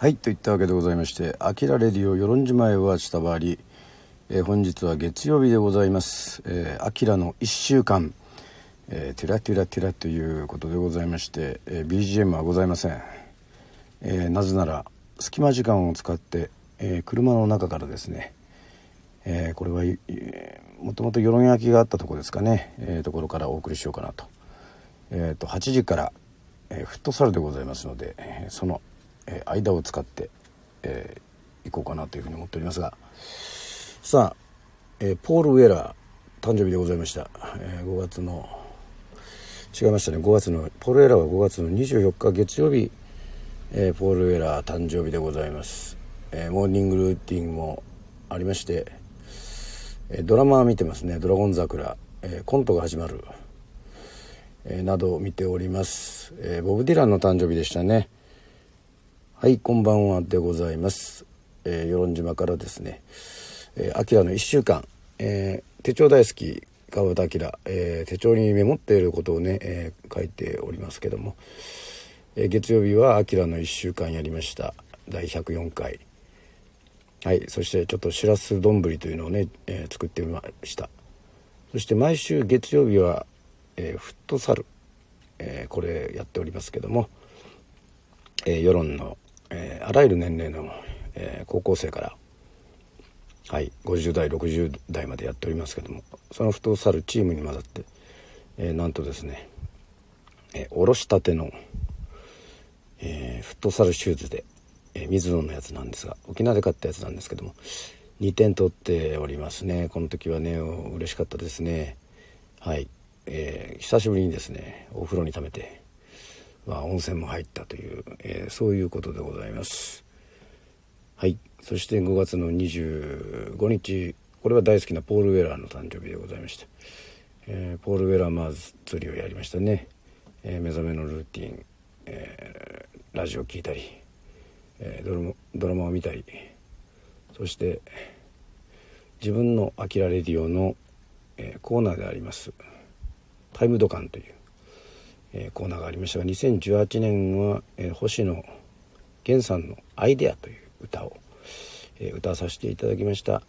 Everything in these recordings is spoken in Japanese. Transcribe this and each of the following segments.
はいといったわけでございまして「あきらレディオ与論島へウヮーチタバーリ」えー、本日は月曜日でございます「えあきらの1週間」えー、ティラティラティラということでございまして、えー、BGM はございません、えー、なぜなら隙間時間を使って、えー、車の中からですね、えー、これは、えー、もともと与論焼きがあったとこですかね、えー、ところからお送りしようかなと,、えーと、8時から、えー、フットサルでございますので、え、そのえー、間を使って、えー、いこうかなというふうに思っておりますが。さあ、えー、ポール・ウェラー誕生日でございました、えー、5月の違いましたね。5月のポール・ウェラーは5月の24日月曜日、えー、ポール・ウェラー誕生日でございます、えー、モーニングルーティンもありまして、えー、ドラマ見てますね「ドラゴン桜」えー、コントが始まる、えー、などを見ております、えー、ボブ・ディランの誕生日でしたね。はいこんばんはでございます、えー、与論島からですね。えー、の1週間、えー、手帳大好き川端明、えー、手帳にメモっていることをね、えー、書いておりますけども、えー、月曜日は「あきらの1週間」やりました。第104回。はいそしてちょっとしらす丼というのをね、えー、作ってみました。そして毎週月曜日は、えー、フットサル、えー、これやっておりますけども、えー、世論のえー、あらゆる年齢の、えー、高校生からはい50代60代までやっておりますけどもそのフットサルチームに混ざって、えー、なんとですね、えー、おろしたての、えー、フットサルシューズで、えー、水野のやつなんですが沖縄で買ったやつなんですけども2点取っておりますね。この時はね嬉しかったですね。はい、えー、久しぶりにですねお風呂に溜めてまあ、温泉も入ったという、えー、そういうことでございます。はい。そして5月の25日これは大好きなポール・ウェラーの誕生日でございました、えー、ポール・ウェラーマーズ釣りをやりましたね、えー、目覚めのルーティン、えラジオ聴いたり、えドラマドラマを見たりそして自分の「あきらレディオの」えコーナーであります「タイムドカン」というえー、コーナーがありましたが2018年は、えー、星野源さんの「アイデア」という歌を、えー、歌わさせていただきました。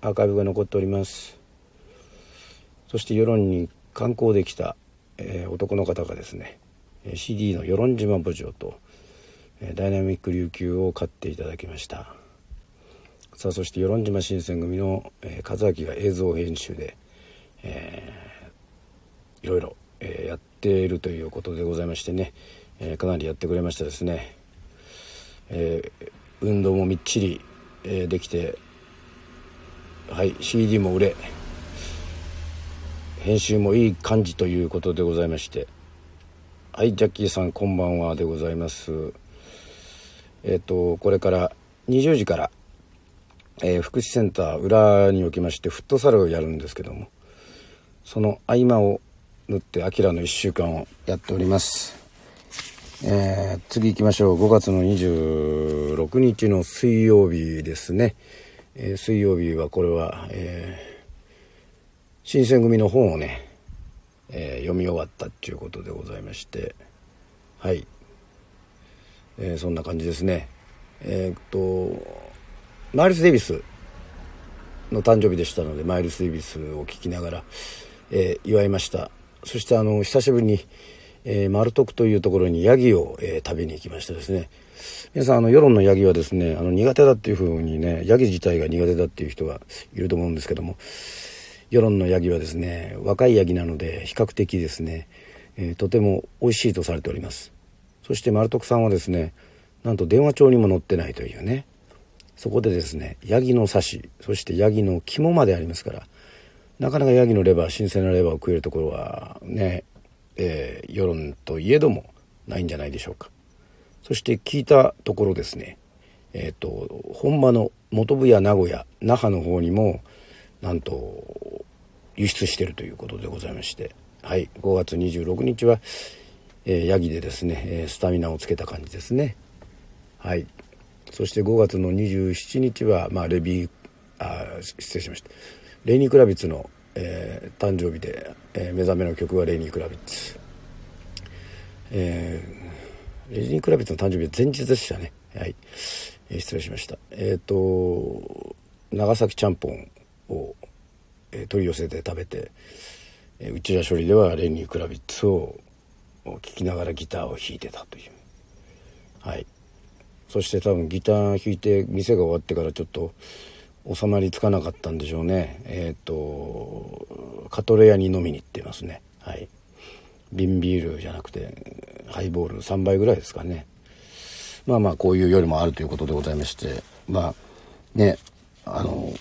アーカイブが残っております。そして世論に観光できた、えー、男の方がですね CD の「与論島墓場」と「ダイナミック琉球」を買っていただきました。さあそして与論島新選組の、えー、和明が映像編集で、えー、いろいろ、えー、やってているということでございましてね、えー、かなりやってくれましたですね、えー、運動もみっちり、えー、できてはい CD も売れ編集もいい感じということでございましてはいジャッキーさんこんばんはでございます。えっ、とこれから20時から、え福祉センター裏におきましてフットサルをやるんですけどもその合間を縫ってあきらの1週間をやっております、えー、次行きましょう。5月の26日の水曜日ですね、えー、水曜日はこれは、えー、新選組の本をね、え読み終わったっていうことでございまして。はい、えそんな感じですね。えっとマイルス・デイビスの誕生日でしたのでマイルス・デイビスを聞きながら、え祝いました。そしてあの久しぶりに、えー、マルトクというところにヤギを、えー、食べに行きましてですね。皆さんあの世論のヤギはですねあの苦手だっていうふうにねヤギ自体が苦手だっていう人がいると思うんですけども世論のヤギはですね若いヤギなので比較的ですね、えー、とても美味しいとされております。そしてマルトクさんはですねなんと電話帳にも載ってないというね。そこでですねヤギのサシそしてヤギの肝までありますからなかなかヤギのレバー新鮮なレバーを食えるところはね、えー、世論といえどもないんじゃないでしょうか。そして聞いたところですねえっ、ー、と本場の本部や名古屋那覇の方にもなんと輸出してるということでございましてはい5月26日は、えー、ヤギでですね、え、スタミナをつけた感じですね。はいそして5月の27日はまあレビーあ失礼しました。レイニー・クラビッツの、えー、誕生日で、えー、目覚めの曲はレイニー・クラビッツ、えー、レイニー・クラビッツの誕生日は前日でしたね、はい、えー、失礼しました。えっ、と長崎ちゃんぽんを、えー、取り寄せて食べて、えー、内田処理ではレイニー・クラビッツを聴きながらギターを弾いてたという。はい。そして多分ギター弾いて店が終わってからちょっと収まりつかなかったんでしょうね。えっ、ー、とカトレアに飲みに行ってますね。はい。瓶ビールじゃなくてハイボール3杯ぐらいですかね。まあまあこういう夜もあるということでございまして。まあねあの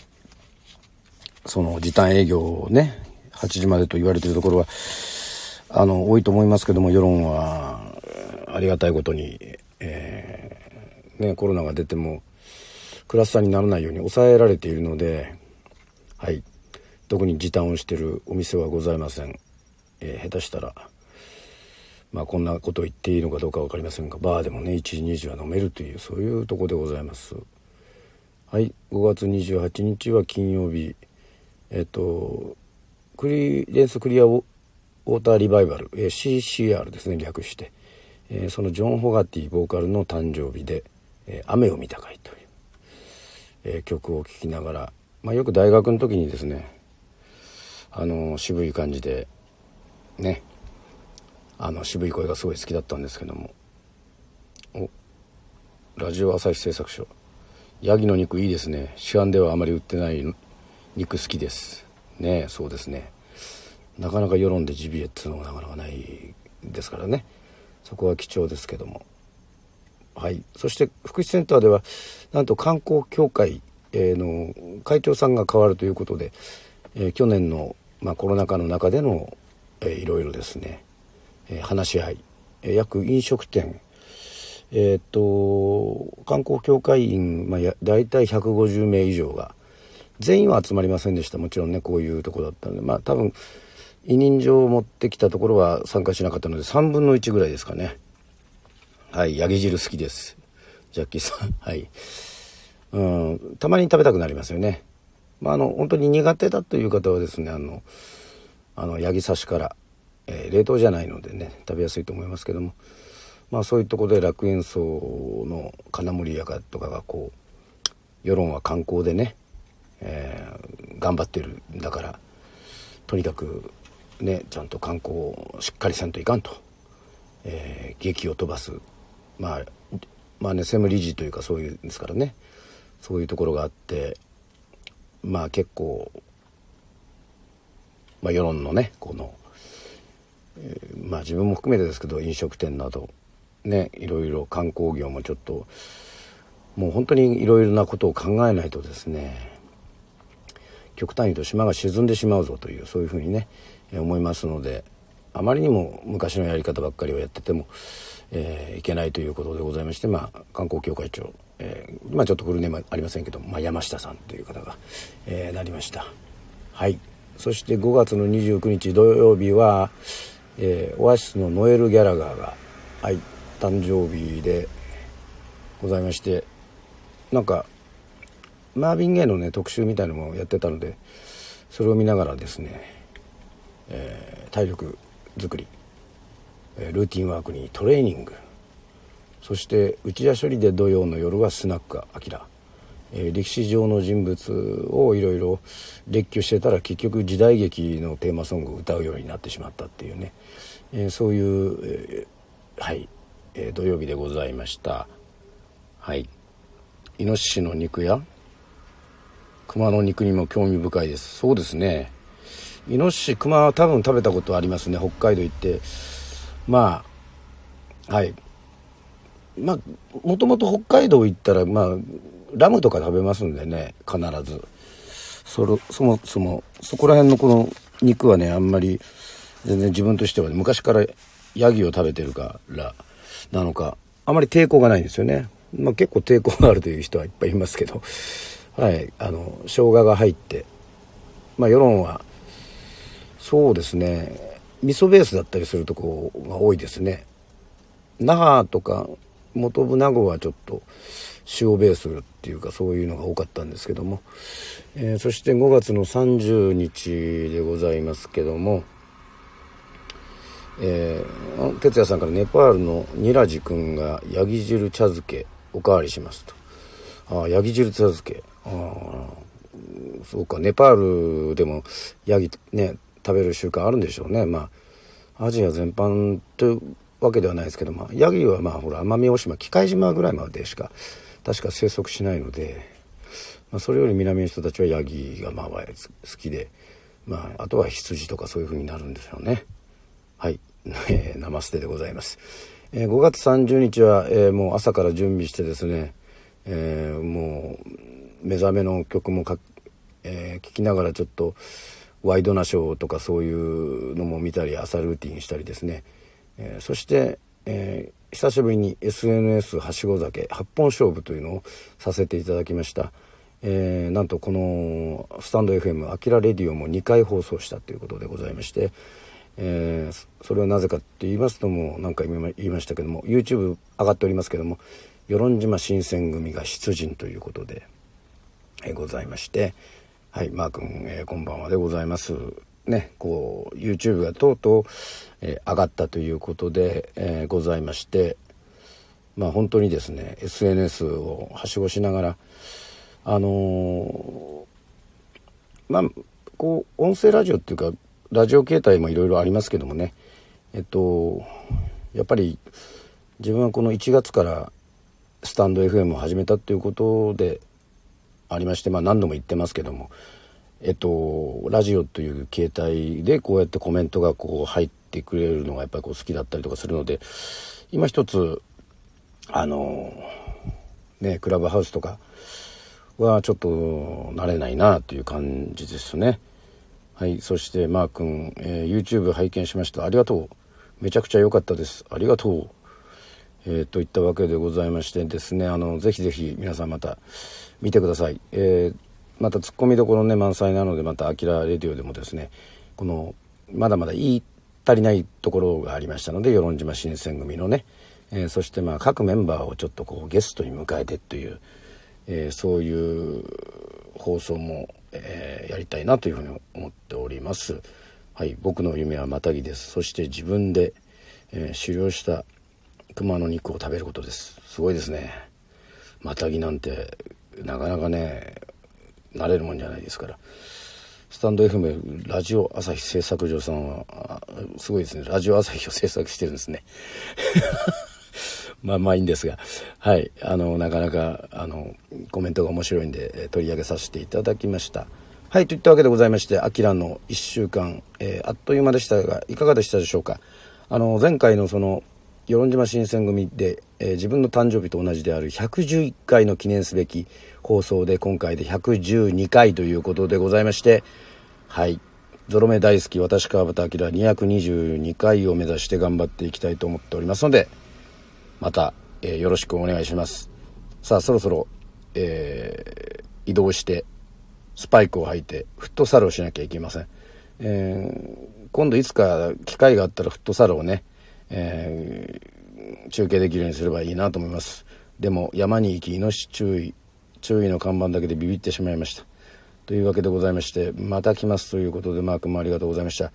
その時短営業をね8時までと言われているところはあの多いと思いますけども世論はありがたいことに、えー、ね、コロナが出てもクラスターにならないように抑えられているので、はい、特に時短をしてるお店はございません、えー、下手したら、まあ、こんなことを言っていいのかどうか分かりませんがバーでもね1時2時は飲めるというそういうとこでございます。はい。5月28日は金曜日。えっ、とクリレンスクリアウォーターリバイバル、えー、CCR ですね略して、えー、そのジョン・ホガティボーカルの誕生日で「えー、雨を見たかい」という。えー、曲を聴きながら、まあ、よく大学の時にですねあの渋い感じでねあの渋い声がすごい好きだったんですけどもおラジオ朝日製作所ヤギの肉いいですね。市販ではあまり売ってない肉好きです。ねそうですね。なかなか世論でジビエっつうのもなかなかないですからね。そこは貴重ですけども。はい、そして福祉センターではなんと観光協会の会長さんが変わるということで、えー、去年の、まあ、コロナ禍の中での、えー、いろいろですね、えー、話し合い、えー、約飲食店。え、っと観光協会員、まあ、や大体150名以上が全員は集まりませんでした。もちろんねこういうとこだったので。まあ多分委任状を持ってきたところは参加しなかったので3分の1ぐらいですかね。はい、ヤギ汁好きです。ジャッキーさん。はい。うん、たまに食べたくなりますよね。まあ、あの、本当に苦手だという方はですね、あの、あの、ヤギ刺しから、えー、冷凍じゃないのでね、食べやすいと思いますけども、まあそういうとこで楽園荘の金森屋とかがこう、世論は観光でね、えー、頑張ってるんだから、とにかくね、ちゃんと観光をしっかりせんといかんと、えー、劇を飛ばすまあまあね専務理事というかそういうんですからね。そういうところがあってまあ結構、まあ、世論のねこの、えー、まあ自分も含めてですけど飲食店などねいろいろ観光業もちょっともう本当にいろいろなことを考えないとですね極端に言うと島が沈んでしまうぞというそういうふうにね思いますのであまりにも昔のやり方ばっかりをやっててもえー、いけないということでございまして、まあ、観光協会長、えー、まあ、ちょっとフルネームありませんけど、まあ、山下さんという方が、えー、なりました。はい。そして5月の29日土曜日は、えオアシスのノエル・ギャラガーが、はい、誕生日でございましてなんかマービン・ゲイのね特集みたいのもやってたのでそれを見ながらですね、え体力づり。ルーティンワークにトレーニング。そして内田処理で土曜の夜はスナックアキラ、歴史上の人物をいろいろ列挙してたら結局時代劇のテーマソングを歌うようになってしまったっていうね、え、そういう、えー、はい、えー、土曜日でございました。はい。イノシシの肉や熊の肉にも興味深いです。そうですね。イノシシ熊は多分食べたことありますね。北海道行って。まあはい。まあもともと北海道行ったらまあラムとか食べますんでね。必ず。それそもそもそこら辺のこの肉はねあんまり全然自分としては、ね、昔からヤギを食べてるからなのかあまり抵抗がないんですよね、まあ、結構抵抗があるという人はいっぱいいますけど。はい。あの生姜が入ってまあ世論はそうですね。味噌ベースだったりするとこが多いですね。那覇とか本部名護はちょっと塩ベースっていうかそういうのが多かったんですけども、えー、そして5月の30日でございますけども、えー、哲也さんからネパールのニラジ君がヤギ汁茶漬けおかわりしますと。ああヤギ汁茶漬け。ああそうかネパールでもヤギね食べる習慣あるんでしょうね。まあアジア全般というわけではないですけど、まあ、ヤギはまあほら奄美大島機械島ぐらいまでしか確か生息しないので、まあ、それより南の人たちはヤギがまあ好きで、まあ、あとは羊とかそういう風になるんですよね。はい、えー、ナマステでございます、えー、5月30日は、えー、もう朝から準備してですね、えー、もう目覚めの曲もか、えー、聞きながらちょっとワイドなショーとかそういうのも見たり朝ルーティンしたりですね、えー、そして、えー、久しぶりに SNS はしご酒8本勝負というのをさせていただきました、えー、なんとこのスタンド FM アキラレディオも2回放送したということでございまして、え、それはなぜかって言いますとも何回も言いましたけども YouTube 上がっておりますけども与論島新選組が出陣ということで、え、ございましてはいマー君、えー、こんばんはでございます。ねこう YouTube がとうとう、えー、上がったということで、えー、ございましてまあ本当にですね SNS をはしごしながらあの、まあこう音声ラジオっていうかラジオ形態もいろいろありますけどもねえっとやっぱり自分はこの1月からスタンド FM を始めたっていうことでありましてまあ何度も言ってますけどもえっと、ラジオという形態でこうやってコメントがこう入ってくれるのがやっぱりこう好きだったりとかするので今一つあのねクラブハウスとかはちょっと慣れないなという感じですね。はいそしてマー君、えー、YouTube 拝見しました。ありがとう。めちゃくちゃ良かったです。ありがとう。えー、といったわけでございましてですねあのぜひぜひ皆さんまた見てください、えーまたツッコミどころね満載なのでまた「アキラレディオ」でもですねこのまだまだ言い足りないところがありましたので与論島新選組のね、えー、そしてまあ各メンバーをちょっとこうゲストに迎えてという、えー、そういう放送も、えー、やりたいなというふうに思っております。はい、僕の夢はマタギです。そして自分で、え狩猟した熊の肉を食べることです。すごいですね。マタギなんてなかなかねなれるもんじゃないですから。スタンド FM ラジオ朝日製作所さんはすごいですね。ラジオ朝日を制作してるんですね。まあまあいいんですが。はい。あのなかなかあのコメントが面白いんで取り上げさせていただきました。はい。といったわけでございまして「あきらの1週間、えー、あっという間でしたがいかがでしたでしょうか。あの前回のその与論島新選組で、えー、自分の誕生日と同じである111回の記念すべき放送で今回で112回ということでございましてはい。ゾロ目大好き私川端明222回を目指して頑張っていきたいと思っておりますのでまた、えー、よろしくお願いします。さあそろそろ、えー、移動してスパイクを履いてフットサルをしなきゃいけません、えー、今度いつか機会があったらフットサルをねえー、中継できるようにすればいいなと思います。でも山に行きイノシシ注意注意の看板だけでビビってしまいました。というわけでございましてまた来ますということでマー君もありがとうございました。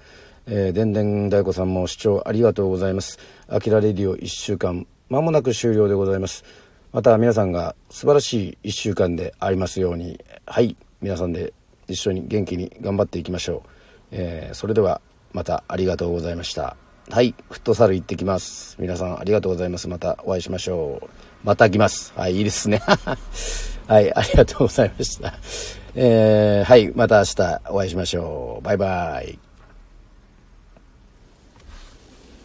えー、でんでん大子さんも視聴ありがとうございます。あきらレディオ1週間まもなく終了でございます。また皆さんが素晴らしい1週間でありますようにはい皆さんで一緒に元気に頑張っていきましょう、えー、それではまたありがとうございました。はい、フットサル行ってきます。皆さんありがとうございます。またお会いしましょう。また来ます。はい、いいですね。はい、ありがとうございました。えー、はい、また明日お会いしましょう。バイバイ。